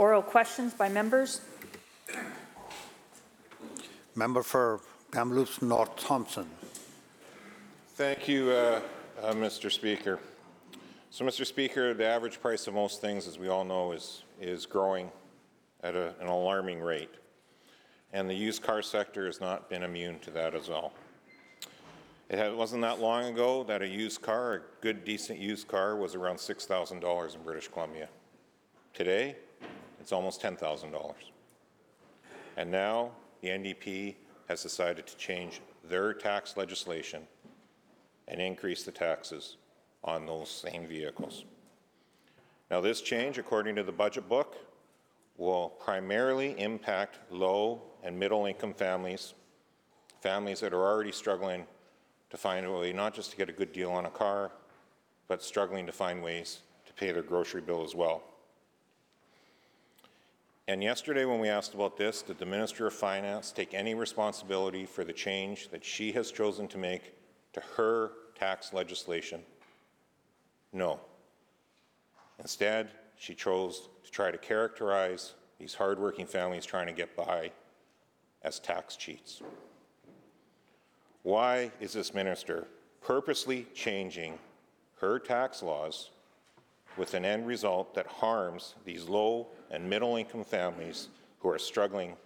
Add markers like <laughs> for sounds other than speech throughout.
Oral questions by members? Member for Kamloops North Thompson. Thank you, uh, uh, Mr. Speaker. So, Mr. Speaker, the average price of most things, as we all know, is, is growing at a, an alarming rate. And the used car sector has not been immune to that as well. It had, wasn't that long ago that a used car, a good, decent used car, was around $6,000 in British Columbia. Today, it's almost $10,000. And now the NDP has decided to change their tax legislation and increase the taxes on those same vehicles. Now, this change, according to the budget book, will primarily impact low and middle income families, families that are already struggling to find a way not just to get a good deal on a car, but struggling to find ways to pay their grocery bill as well. And yesterday, when we asked about this, did the Minister of Finance take any responsibility for the change that she has chosen to make to her tax legislation? No. Instead, she chose to try to characterize these hardworking families trying to get by as tax cheats. Why is this minister purposely changing her tax laws with an end result that harms these low and middle income families who are struggling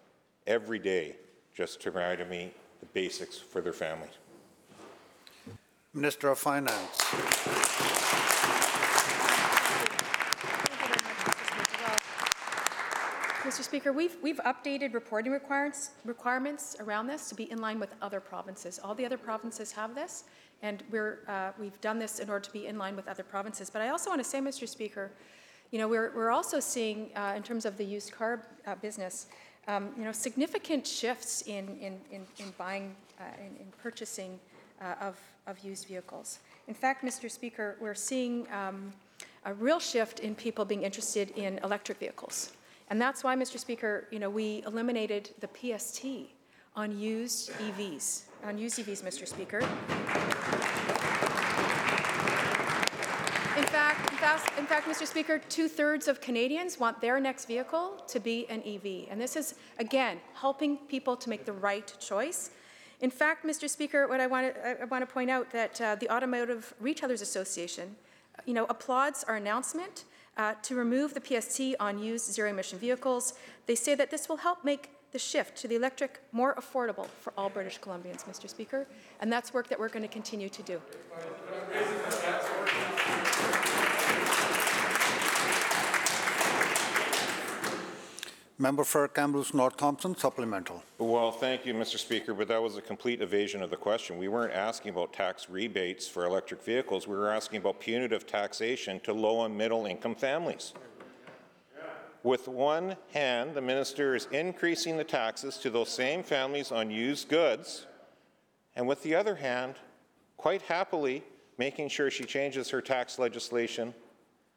every day just to try to meet the basics for their families? Minister of Finance. Mr. Speaker, we've, we've updated reporting requirements, requirements around this to be in line with other provinces. All the other provinces have this, and we're, uh, we've done this in order to be in line with other provinces. But I also want to say, Mr. Speaker, you know, we're, we're also seeing, uh, in terms of the used car uh, business, um, you know, significant shifts in, in, in, in buying, uh, in, in purchasing uh, of, of used vehicles. In fact, Mr. Speaker, we're seeing um, a real shift in people being interested in electric vehicles. And that's why, Mr. Speaker, you know, we eliminated the PST on used EVs, on used EVs, Mr. Speaker. In fact, in fact, Mr. Speaker, two-thirds of Canadians want their next vehicle to be an EV. And this is, again, helping people to make the right choice. In fact, Mr. Speaker, what I want to, I want to point out that uh, the Automotive Retailers Association, you know, applauds our announcement uh, to remove the PST on used zero-emission vehicles. They say that this will help make the shift to the electric more affordable for all British Columbians, Mr. Speaker, and that's work that we're going to continue to do. Member for Kamloops North Thompson, supplemental. Well, thank you, Mr. Speaker, but that was a complete evasion of the question. We weren't asking about tax rebates for electric vehicles. We were asking about punitive taxation to low and middle income families. With one hand, the minister is increasing the taxes to those same families on used goods, and with the other hand, quite happily making sure she changes her tax legislation,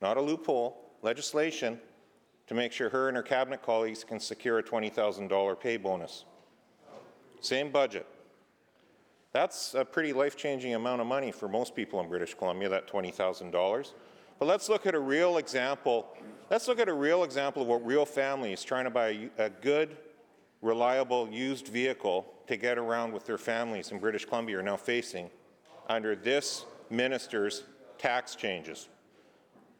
not a loophole, legislation, to make sure her and her cabinet colleagues can secure a $20,000 pay bonus. Same budget. That's a pretty life-changing amount of money for most people in British Columbia, that $20,000. But let's look at a real example. Let's look at a real example of what real families trying to buy a good, reliable used vehicle to get around with their families in British Columbia are now facing under this minister's tax changes.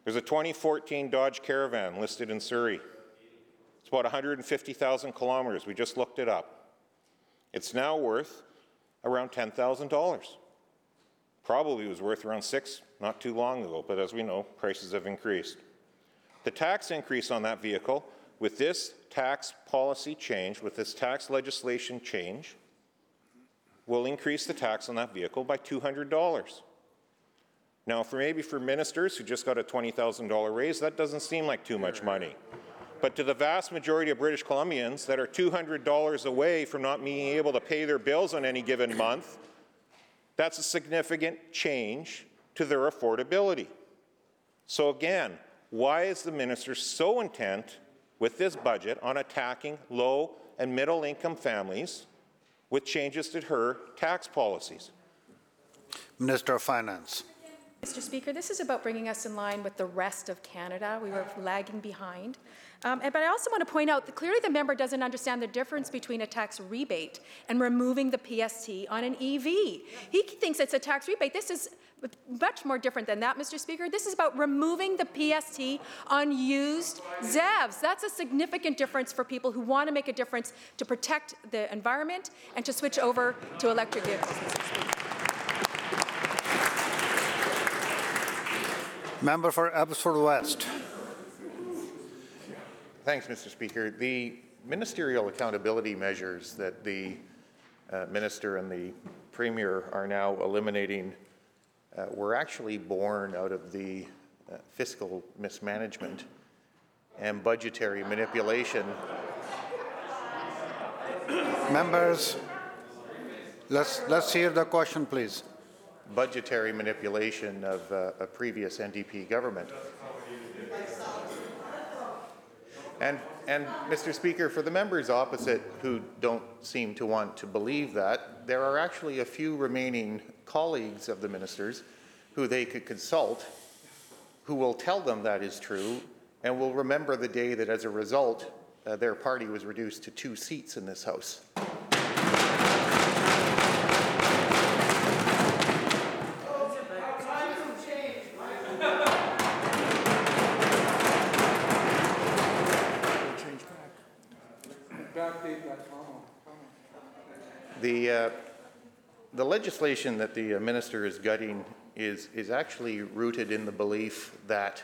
There's a 2014 Dodge Caravan listed in Surrey. It's about 150,000 kilometers. We just looked it up. It's now worth around $10,000. Probably was worth around six not too long ago, but as we know, prices have increased. The tax increase on that vehicle, with this tax policy change, with this tax legislation change, will increase the tax on that vehicle by $200. Now, for maybe for ministers who just got a $20,000 raise, that doesn't seem like too much money. But to the vast majority of British Columbians that are $200 away from not being able to pay their bills on any given month, that's a significant change to their affordability. So again, why is the minister so intent with this budget on attacking low and middle income families with changes to her tax policies? Minister of Finance. Mr. Speaker, this is about bringing us in line with the rest of Canada. We were lagging behind. Um, and- But I also want to point out that clearly the member doesn't understand the difference between a tax rebate and removing the PST on an EV. He thinks it's a tax rebate. This is much more different than that, Mr. Speaker. This is about removing the PST on used ZEVs. That's a significant difference for people who want to make a difference to protect the environment and to switch over to electric vehicles, Mr. Speaker. Member for Abbotsford West. Thanks, Mr. Speaker. The ministerial accountability measures that the uh, minister and the premier are now eliminating uh, were actually born out of the uh, fiscal mismanagement and budgetary manipulation Members, let's, let's hear the question, please. Budgetary manipulation of uh, a previous NDP government. And, and, Mr. Speaker, for the members opposite who don't seem to want to believe that, there are actually a few remaining colleagues of the ministers who they could consult, who will tell them that is true, and will remember the day that as a result, uh, their party was reduced to two seats in this House. The, uh, the legislation that the uh, minister is gutting is, is actually rooted in the belief that,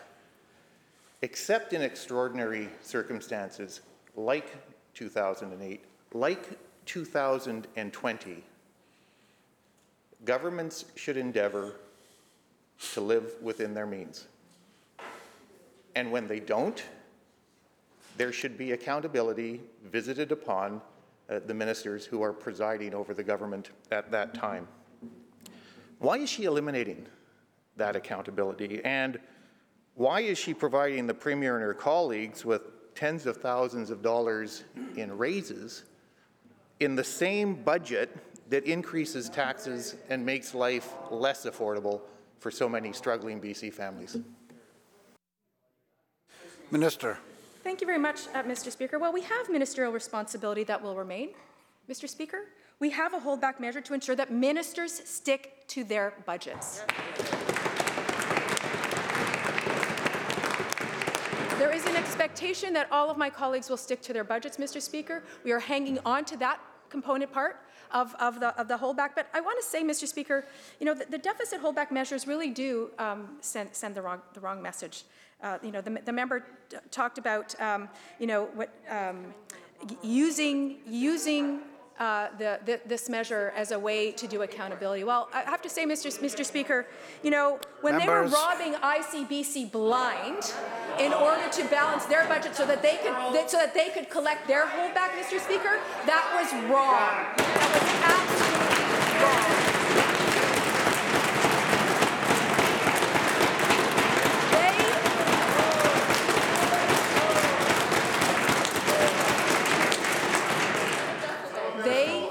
except in extraordinary circumstances like 2008, like 2020, governments should endeavor to live within their means. And when they don't, there should be accountability visited upon uh, the ministers who are presiding over the government at that time. Why is she eliminating that accountability? And why is she providing the Premier and her colleagues with tens of thousands of dollars in raises in the same budget that increases taxes and makes life less affordable for so many struggling BC families? Minister. Thank you very much, uh, Mr. Speaker. Well, we have ministerial responsibility that will remain, Mr. Speaker. We have a holdback measure to ensure that ministers stick to their budgets. There is an expectation that all of my colleagues will stick to their budgets, Mr. Speaker. We are hanging on to that component part of, of, the, of the holdback. But I want to say, Mr. Speaker, you know, the, the deficit holdback measures really do um, send, send the, wrong, the wrong message. Uh, you know, the, the member talked about, um, you know, what, um, using, using uh, the, the, this measure as a way to do accountability. Well, I have to say, Mr. S- Mr. Speaker, you know, when they were robbing ICBC blind in order to balance their budget so that they could that, so that they could collect their holdback, Mr. Speaker, that was wrong. That was absolutely wrong. They, they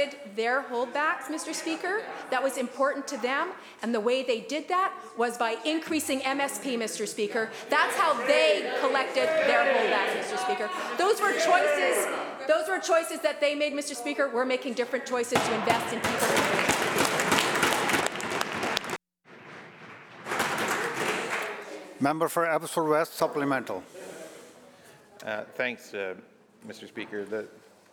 collected their holdbacks, Mr. Speaker. That was important to them. And the way they did that was by increasing MSP, Mr. Speaker. That's how they collected their holdbacks, Mr. Speaker. Those were choices, those were choices that they made, Mr. Speaker. We're making different choices to invest in people. Member for Abbotsford West supplemental. Uh, Thanks, uh, Mr. Speaker. The,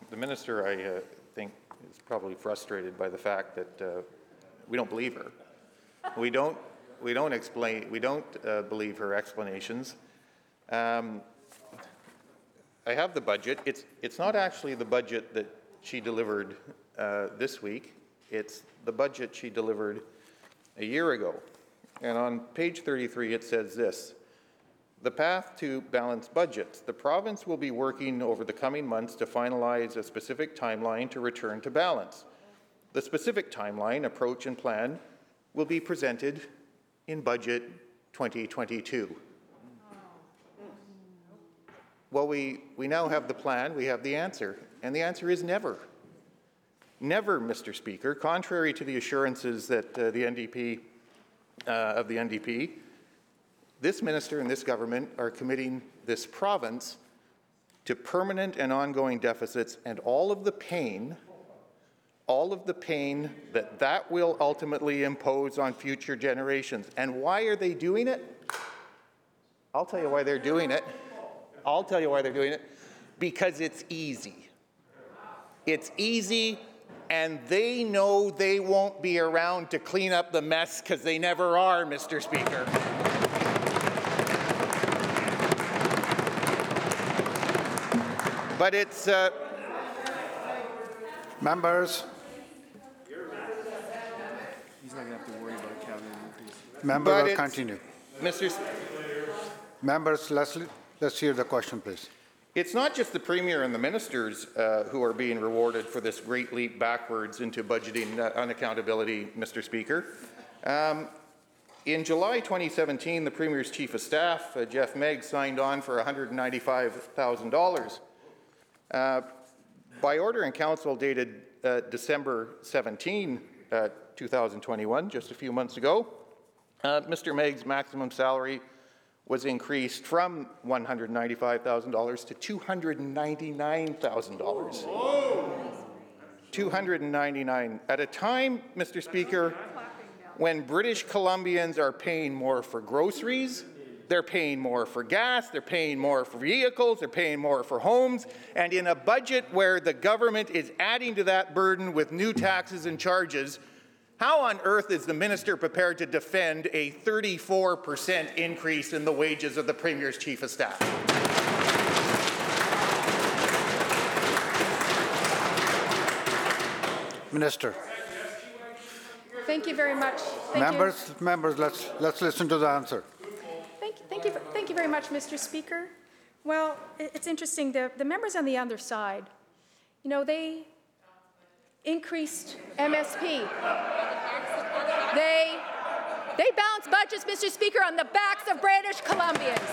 the minister, I uh, think, is probably frustrated by the fact that uh, we don't believe her. We don't, we don't explain, we don't uh, believe her explanations. Um, I have the budget. It's, it's not actually the budget that she delivered uh, this week. It's the budget she delivered a year ago. And on page 33, it says this. The path to balanced budgets. The province will be working over the coming months to finalize a specific timeline to return to balance. The specific timeline, approach, and plan will be presented in Budget 2022. Well, we, we now have the plan, we have the answer, and the answer is never. Never, Mr. Speaker, contrary to the assurances that uh, the NDP uh, of the NDP, this minister and this government are committing this province to permanent and ongoing deficits and all of the pain, all of the pain that that will ultimately impose on future generations. And why are they doing it? I'll tell you why they're doing it. I'll tell you why they're doing it. Because it's easy. It's easy, and they know they won't be around to clean up the mess because they never are, Mr. Speaker. But it's, uh, Members, He's not gonna have to worry about a cabinet increase. member But will continue. Mr. S- Members, let's, let's hear the question, please. It's not just the Premier and the ministers uh, who are being rewarded for this great leap backwards into budgeting uh, unaccountability, Mr. Speaker. Um, in July 2017, the Premier's Chief of Staff, uh, Geoff Meggs, signed on for $195,000. Uh, by order in Council dated uh, December 17, uh, 2021, just a few months ago, Mr. Meggs' maximum salary was increased from $195,000 to $299,000. 299 at a time, Mr. Speaker, when British Columbians are paying more for groceries, they're paying more for gas, they're paying more for vehicles, they're paying more for homes, and in a budget where the government is adding to that burden with new taxes and charges, how on earth is the minister prepared to defend a 34% increase in the wages of the Premier's Chief of Staff? Minister, Thank you very much. Thank you. members, members, let's, let's listen to the answer. Thank, you, thank you very much, Mr. Speaker. Well, it's interesting, the, the members on the other side, you know, they increased MSP. They, they balanced budgets, Mr. Speaker, on the backs of British Columbians.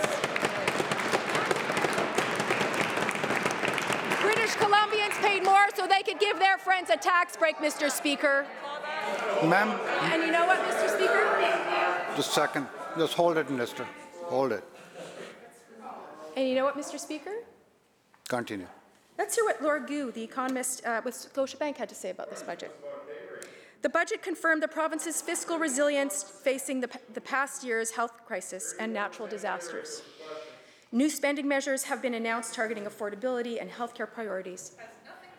British Columbians paid more so they could give their friends a tax break, Mr. Speaker. Ma'am, And you know what, Mr. Speaker? just a second. Just hold it, Minister. Hold it. And you know what, Mr. Speaker? Continue. Let's hear what Laura Gu, the economist uh, with Scotiabank, had to say about this budget. The budget confirmed the province's fiscal resilience facing the, the past year's health crisis and natural disasters. New spending measures have been announced targeting affordability and healthcare priorities.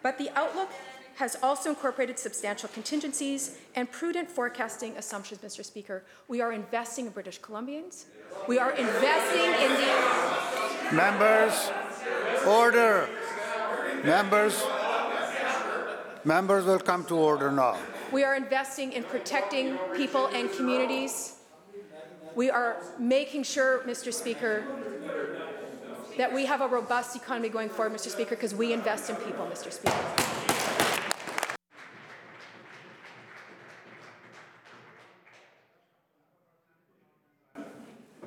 But the outlook has also incorporated substantial contingencies and prudent forecasting assumptions, Mr. Speaker. We are investing in British Columbians. We are investing in the Members, order. Members, members will come to order now. We are investing in protecting people and communities. We are making sure, Mr. Speaker, that we have a robust economy going forward, Mr. Speaker, because we invest in people, Mr. Speaker.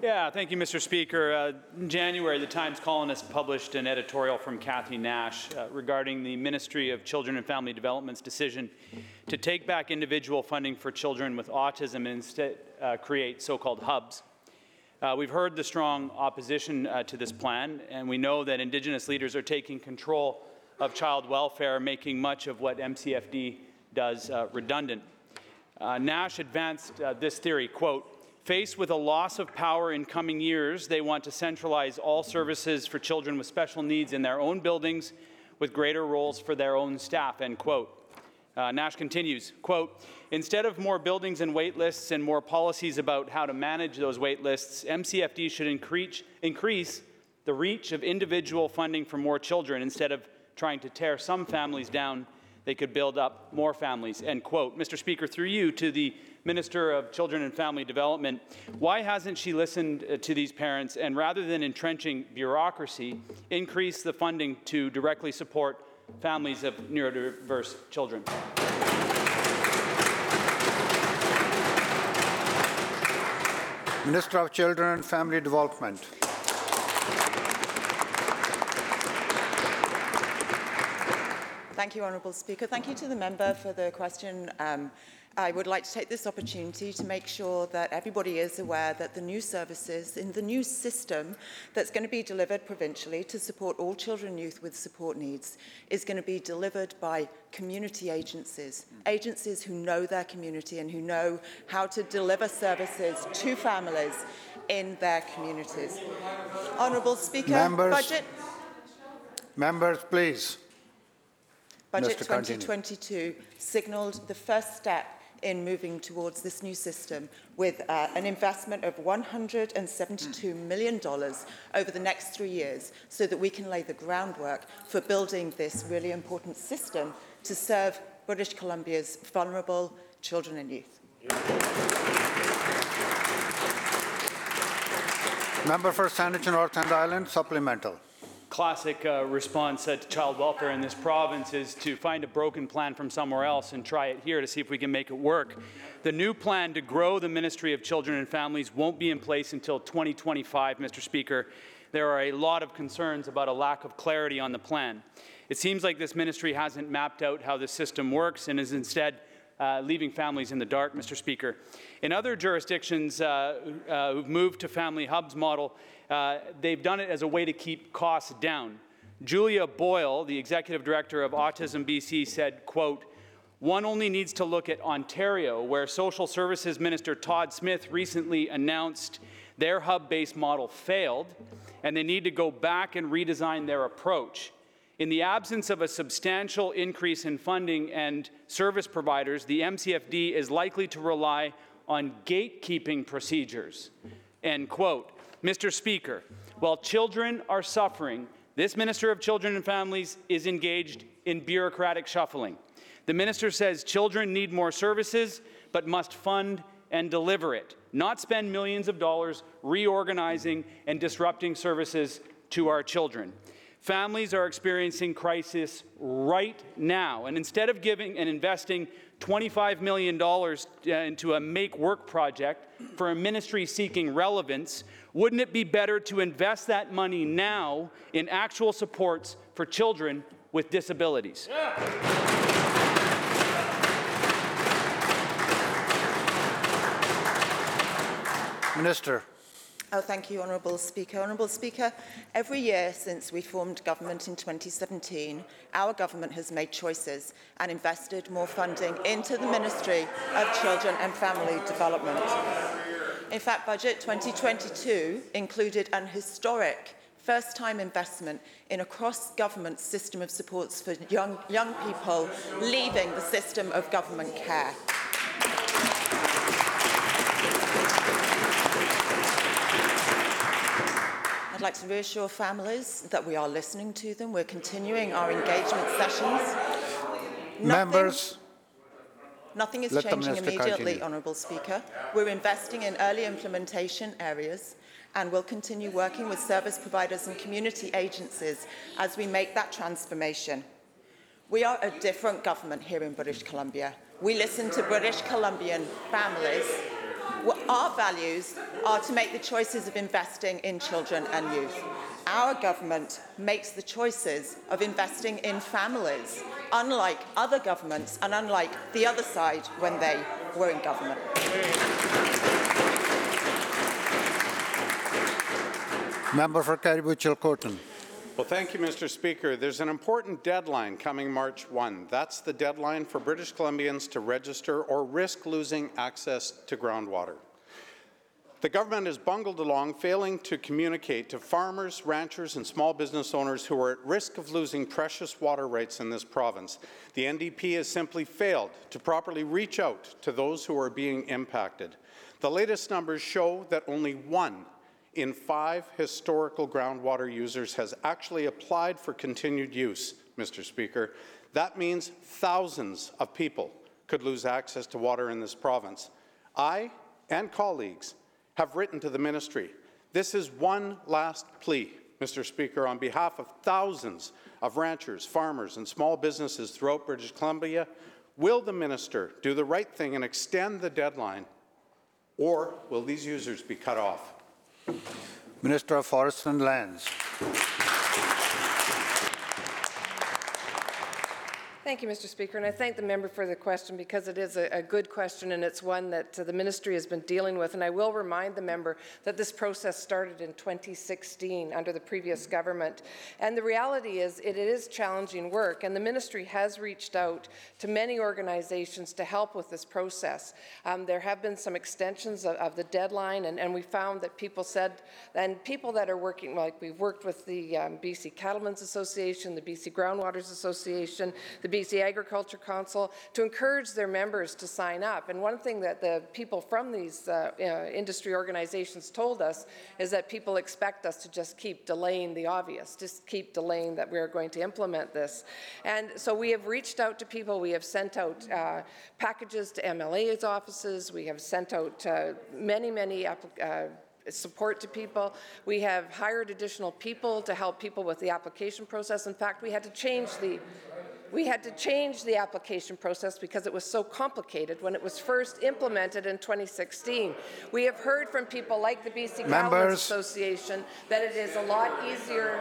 Yeah, thank you, Mr. Speaker. Uh, in January, the Times Colonist published an editorial from Kathy Nash uh, regarding the Ministry of Children and Family Development's decision to take back individual funding for children with autism and instead uh, create so-called hubs. Uh, we've heard the strong opposition uh, to this plan, and we know that Indigenous leaders are taking control of child welfare, making much of what MCFD does uh, redundant. Nash advanced this theory, quote, Faced with a loss of power in coming years, they want to centralize all services for children with special needs in their own buildings with greater roles for their own staff, end quote. Uh, Nash continues, quote, instead of more buildings and wait lists and more policies about how to manage those wait lists, MCFD should increase, increase the reach of individual funding for more children instead of trying to tear some families down they could build up more families, end quote. Mr. Speaker, through you to the Minister of Children and Family Development, why hasn't she listened uh, to these parents and rather than entrenching bureaucracy, increase the funding to directly support families of neurodiverse children? Minister of Children and Family Development. Thank you, Honourable Speaker. Thank you to the member for the question. Um, I would like to take this opportunity to make sure that everybody is aware that the new services in the new system that's going to be delivered provincially to support all children and youth with support needs is going to be delivered by community agencies, agencies who know their community and who know how to deliver services to families in their communities. Honourable Speaker, Members. budget Members, please. Budget Mr. Continue. 2022 signalled the first step in moving towards this new system with uh, an investment of $172 million over the next three years so that we can lay the groundwork for building this really important system to serve British Columbia's vulnerable children and youth. Member for Sandwich and North End Island, supplemental. Classic uh, response uh, to child welfare in this province is to find a broken plan from somewhere else and try it here to see if we can make it work. The new plan to grow the Ministry of Children and Families won't be in place until 2025, Mr. Speaker. There are a lot of concerns about a lack of clarity on the plan. It seems like this ministry hasn't mapped out how the system works and is instead uh, leaving families in the dark, Mr. Speaker. In other jurisdictions uh, uh, who've moved to family hubs model, uh, they've done it as a way to keep costs down. Julia Boyle, the executive director of Autism BC, said, quote, one only needs to look at Ontario, where Social Services Minister Todd Smith recently announced their hub-based model failed, and they need to go back and redesign their approach. In the absence of a substantial increase in funding and service providers, the MCFD is likely to rely on gatekeeping procedures. End quote. Mr. Speaker, while children are suffering, this Minister of Children and Families is engaged in bureaucratic shuffling. The minister says children need more services, but must fund and deliver it, not spend millions of dollars reorganizing and disrupting services to our children. Families are experiencing crisis right now, and instead of giving and investing $25 million uh, into a make work project for a ministry seeking relevance, wouldn't it be better to invest that money now in actual supports for children with disabilities? Minister. Oh, thank you, Honourable Speaker. Honourable Speaker, every year since we formed government in 2017, our government has made choices and invested more funding into the Ministry of Children and Family Development. In fact, Budget 2022 included an historic first-time investment in a cross-government system of supports for young, young people leaving the system of government care. I'd like to reassure families that we are listening to them. We're continuing our engagement sessions. Nothing- Members, Nothing is changing immediately. Honourable Speaker. We're investing in early implementation areas and we'll continue working with service providers and community agencies as we make that transformation. We are a different government here in British Columbia. We listen to British Columbian families. Our values are to make the choices of investing in children and youth. Our government makes the choices of investing in families, unlike other governments and unlike the other side when they were in government. member for Cariboo Chilcotin. Well, thank you, Mr. Speaker. There's an important deadline coming March 1. That's the deadline for British Columbians to register or risk losing access to groundwater. The government has bungled along, failing to communicate to farmers, ranchers, and small business owners who are at risk of losing precious water rights in this province. The NDP has simply failed to properly reach out to those who are being impacted. The latest numbers show that only one in five historical groundwater users has actually applied for continued use, Mr. Speaker. That means thousands of people could lose access to water in this province. I and colleagues have written to the ministry. This is one last plea, Mr. Speaker, on behalf of thousands of ranchers, farmers, and small businesses throughout British Columbia. Will the minister do the right thing and extend the deadline, or will these users be cut off? Minister of Forests and Lands. Thank you, Mr. Speaker, and I thank the member for the question because it is a, a good question and it's one that uh, the ministry has been dealing with. And I will remind the member that this process started in 2016 under the previous government. And the reality is it is challenging work, and the ministry has reached out to many organizations to help with this process. Um, there have been some extensions of, of the deadline, and, and we found that people said, and people that are working, like we've worked with the um, BC Cattlemen's Association, the BC Groundwaters Association, the BC Agriculture Council, to encourage their members to sign up. And one thing that the people from these uh, uh, industry organizations told us is that people expect us to just keep delaying the obvious, just keep delaying that we're going to implement this. And so we have reached out to people, we have sent out uh, packages to MLA's offices, we have sent out uh, many, many. Uh, support to people. We have hired additional people to help people with the application process. In fact, we had to change the we had to change the application process because it was so complicated when it was first implemented in 2016. We have heard from people like the BC Members. Association that it is a lot easier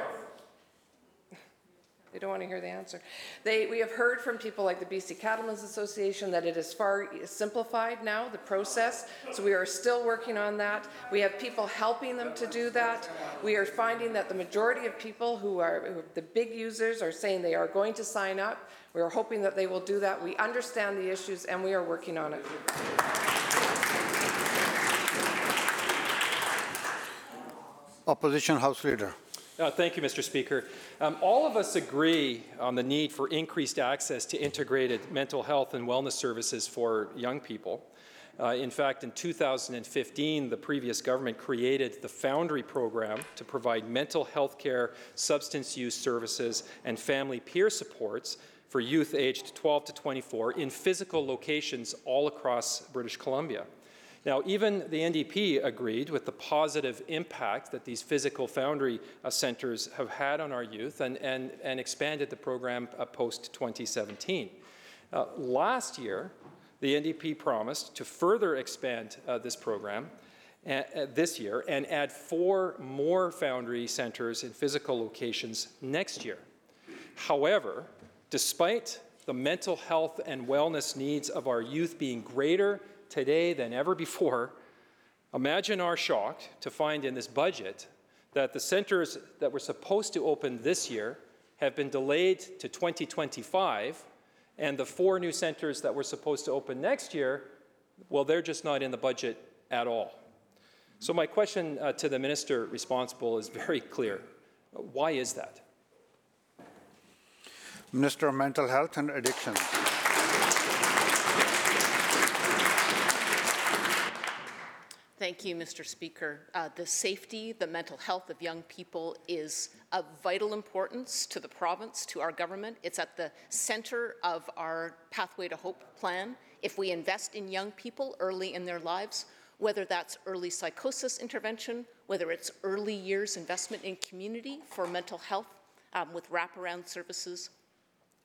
they don't want to hear the answer. They, we have heard from people like the BC Cattlemen's Association that it is far simplified now, the process, so we are still working on that. We have people helping them to do that. We are finding that the majority of people who are who, the big users are saying they are going to sign up. We are hoping that they will do that. We understand the issues and we are working on it. Opposition House Leader. Uh, Thank you, Mr. Speaker. Um, All of us agree on the need for increased access to integrated mental health and wellness services for young people. Uh, In fact, in 2015, the previous government created the Foundry Program to provide mental health care, substance use services, and family peer supports for youth aged 12 to 24 in physical locations all across British Columbia. Now, even the NDP agreed with the positive impact that these physical foundry uh, centres have had on our youth and, and, and expanded the program uh, post 2017. Uh, last year, the NDP promised to further expand uh, this program uh, this year and add four more foundry centres in physical locations next year. However, despite the mental health and wellness needs of our youth being greater today than ever before, imagine our shock to find in this budget that the centers that were supposed to open this year have been delayed to 2025, and the four new centers that were supposed to open next year, well, they're just not in the budget at all. So my question uh, to the minister responsible is very clear. Why is that? Minister of Mental Health and Addiction. Thank you, Mr. Speaker. Uh, the safety, the mental health of young people is of vital importance to the province, to our government. It's at the center of our Pathway to Hope plan. If we invest in young people early in their lives, whether that's early psychosis intervention, whether it's early years investment in community for mental health um, with wraparound services,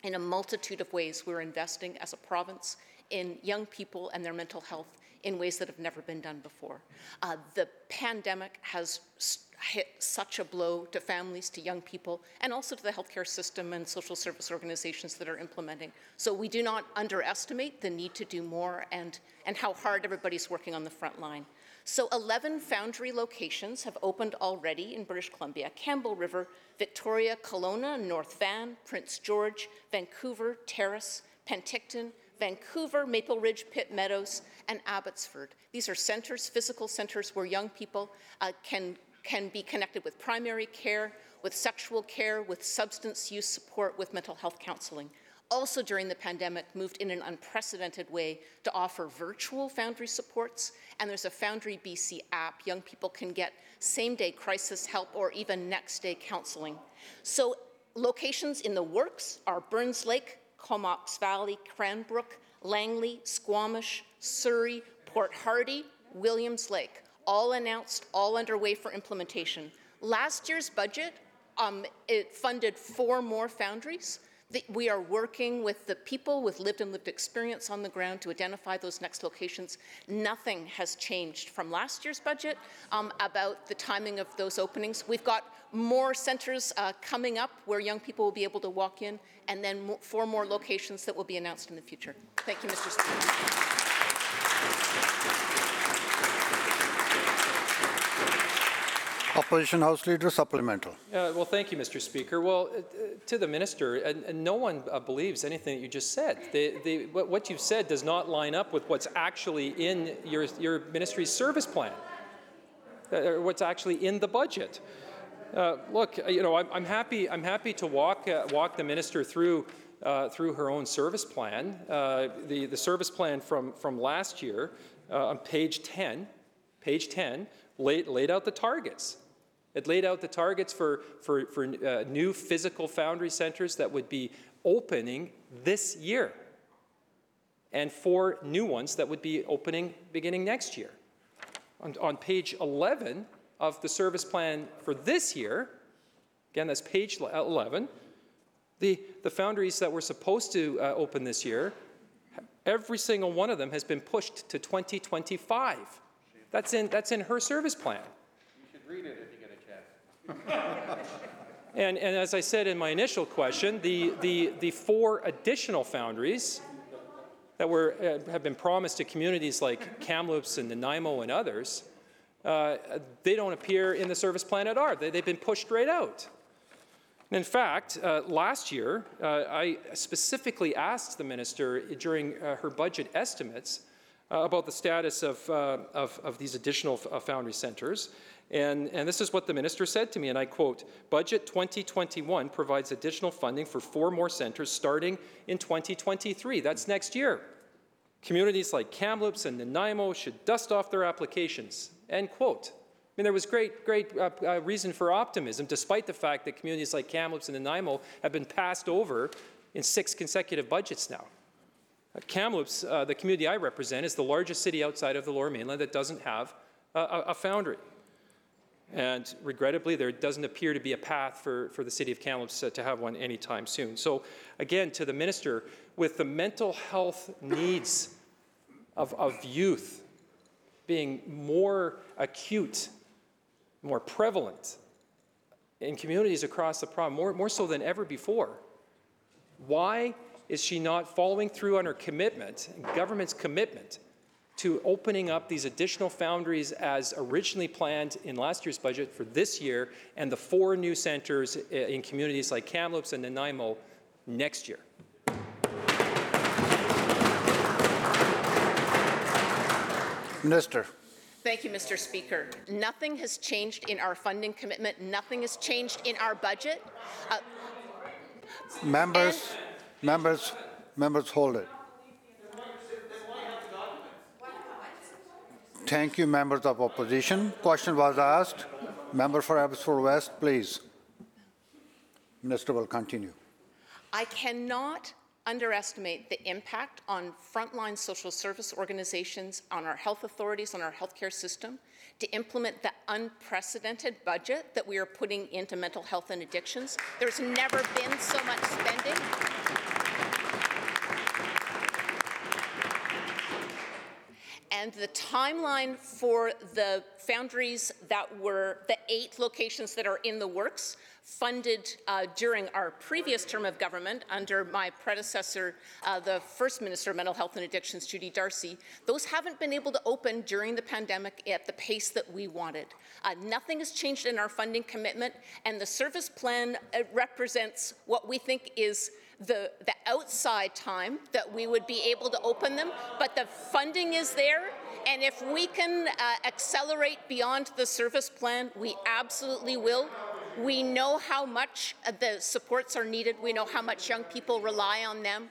in a multitude of ways, we're investing as a province in young people and their mental health in ways that have never been done before. Uh, the pandemic has hit such a blow to families, to young people, and also to the healthcare system and social service organizations that are implementing. So we do not underestimate the need to do more and, and how hard everybody's working on the front line. So 11 Foundry locations have opened already in British Columbia, Campbell River, Victoria, Kelowna, North Van, Prince George, Vancouver, Terrace, Penticton, Vancouver, Maple Ridge, Pitt Meadows, and Abbotsford. These are centers, physical centers, where young people uh, can, can be connected with primary care, with sexual care, with substance use support, with mental health counseling. Also during the pandemic, moved in an unprecedented way to offer virtual Foundry supports, and there's a Foundry BC app. Young people can get same-day crisis help or even next-day counseling. So locations in the works are Burns Lake, Comox Valley, Cranbrook, Langley, Squamish, Surrey, Port Hardy, Williams Lake, all announced, all underway for implementation. Last year's budget, um, it funded four more foundries. We are working with the people with lived and lived experience on the ground to identify those next locations. Nothing has changed from last year's budget um, about the timing of those openings. We've got more centres uh, coming up where young people will be able to walk in, and then four more locations that will be announced in the future. Thank you, Mr. Speaker. Opposition House Leader supplemental. Well, thank you, Mr. Speaker. Well, uh, to the minister, no one uh, believes anything that you just said. The, the, what, you've said does not line up with what's actually in your, your ministry's service plan, uh, or what's actually in the budget. Uh, look, you know, I'm, I'm happy. I'm happy to walk walk the minister through through her own service plan. The the service plan from from last year on page 10, page 10 laid laid out the targets. It laid out the targets for, for, for uh, new physical foundry centers that would be opening this year, and four new ones that would be opening beginning next year. On, on page 11 of the service plan for this year, again, that's page 11, the, the foundries that were supposed to uh, open this year, every single one of them has been pushed to 2025. That's in, that's in her service plan. <laughs> And, and as I said in my initial question, the, the, the four additional foundries that were, uh, have been promised to communities like Kamloops and Nanaimo and others, uh, they don't appear in the service plan at all. They, they've been pushed right out. In fact, uh, last year, uh, I specifically asked the minister during uh, her budget estimates about the status of, uh, of, of these additional uh, foundry centers. And, and this is what the minister said to me, and I quote Budget 2021 provides additional funding for four more centers starting in 2023. That's next year. Communities like Kamloops and Nanaimo should dust off their applications. End quote. I mean, there was great, great uh, uh, reason for optimism, despite the fact that communities like Kamloops and Nanaimo have been passed over in six consecutive budgets now. Kamloops, uh, the community I represent, is the largest city outside of the Lower Mainland that doesn't have a, a, a foundry. And regrettably, there doesn't appear to be a path for, for the city of Kamloops uh, to have one anytime soon. So, again, to the minister, with the mental health needs of, of youth being more acute, more prevalent in communities across the province, more, more so than ever before, why is she not following through on her commitment, government's commitment, to opening up these additional foundries as originally planned in last year's budget for this year and the four new centers in communities like Kamloops and Nanaimo next year? Minister. Thank you, Mr. Speaker. Nothing has changed in our funding commitment. Nothing has changed in our budget. Uh, Members, members, members, hold it. Thank you, members of opposition. Question was asked. Member for Abbotsford West, please. Minister will continue. I cannot underestimate the impact on frontline social service organizations, on our health authorities, on our healthcare system to implement the unprecedented budget that we are putting into mental health and addictions. There's never been so much spending. And the timeline for the foundries that were the eight locations that are in the works funded uh, during our previous term of government under my predecessor, uh, the first Minister of Mental Health and Addictions, Judy Darcy, those haven't been able to open during the pandemic at the pace that we wanted. Uh, nothing has changed in our funding commitment, and the service plan uh, represents what we think is the, the outside time that we would be able to open them, but the funding is there. And if we can uh, accelerate beyond the service plan, we absolutely will. We know how much uh, the supports are needed. We know how much young people rely on them.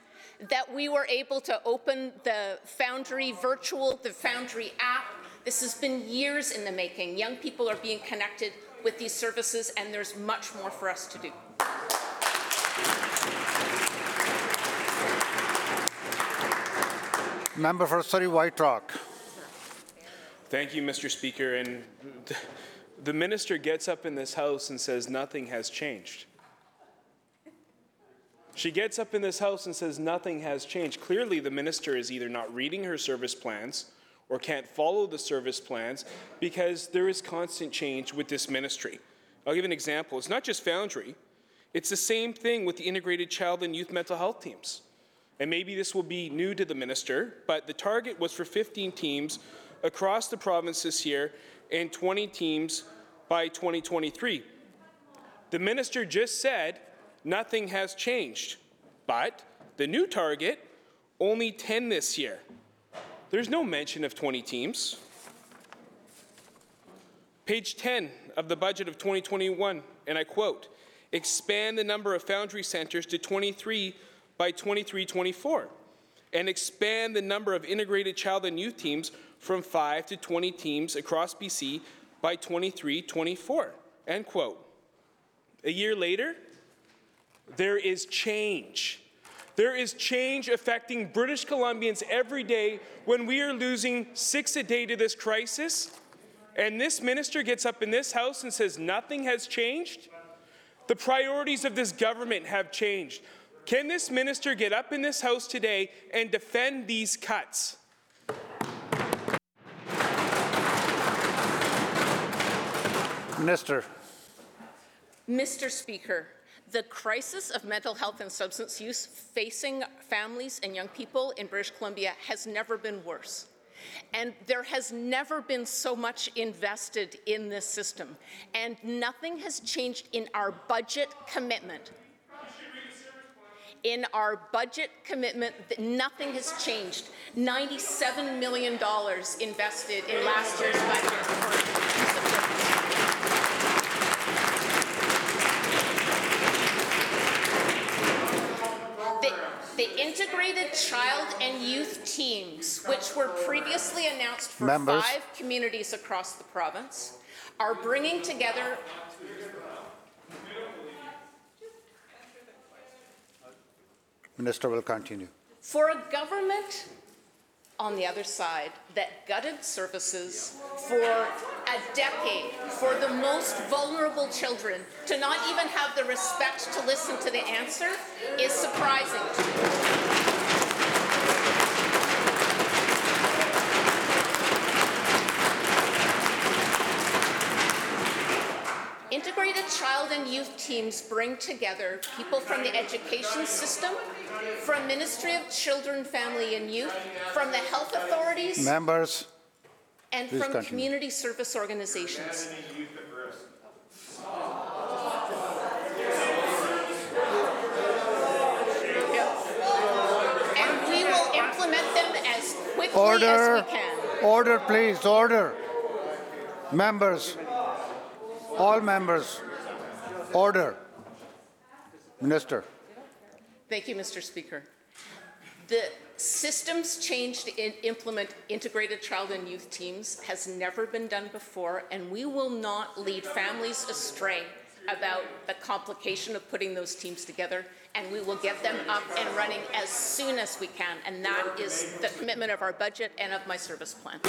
That we were able to open the Foundry virtual, the Foundry app. This has been years in the making. Young people are being connected with these services, and there's much more for us to do. Member for Surrey White Rock. Thank you, Mr. Speaker. And the minister gets up in this house and says nothing has changed. She gets up in this House and says nothing has changed. Clearly, the minister is either not reading her service plans or can't follow the service plans because there is constant change with this ministry. I'll give an example. It's not just Foundry, it's the same thing with the integrated child and youth mental health teams. And maybe this will be new to the minister, but the target was for 15 teams across the province this year and 20 teams by 2023. The minister just said nothing has changed, but the new target, only 10 this year. There's no mention of 20 teams. Page 10 of the budget of 2021, and I quote, expand the number of foundry centers to 23 by 23-24, and expand the number of integrated child and youth teams from 5 to 20 teams across BC by 23-24, end quote. A year later, there is change. There is change affecting British Columbians every day when we are losing six a day to this crisis. And this minister gets up in this house and says nothing has changed. The priorities of this government have changed. Can this minister get up in this house today and defend these cuts? Minister. Mr. Speaker, the crisis of mental health and substance use facing families and young people in British Columbia has never been worse. And there has never been so much invested in this system. And nothing has changed in our budget commitment. In our budget commitment, that nothing has changed. $97 million invested in last year's budget The, the integrated child and youth teams, which were previously announced for Members. five communities across the province, are bringing together Minister will continue. for a government on the other side that gutted services for a decade for the most vulnerable children to not even have the respect to listen to the answer is surprising to me. Integrated child and youth teams bring together people from the education system, from Ministry of Children, Family and Youth, from the health authorities, Members, and from continue. community service organizations. And we will implement them as quickly as order, we can. order, please, order. Members, all members, order. Minister. Thank you, Mr. Speaker. The systems change to in- implement integrated child and youth teams has never been done before, and we will not lead families astray about the complication of putting those teams together, and we will get them up and running as soon as we can, and that is the commitment of our budget and of my service plan.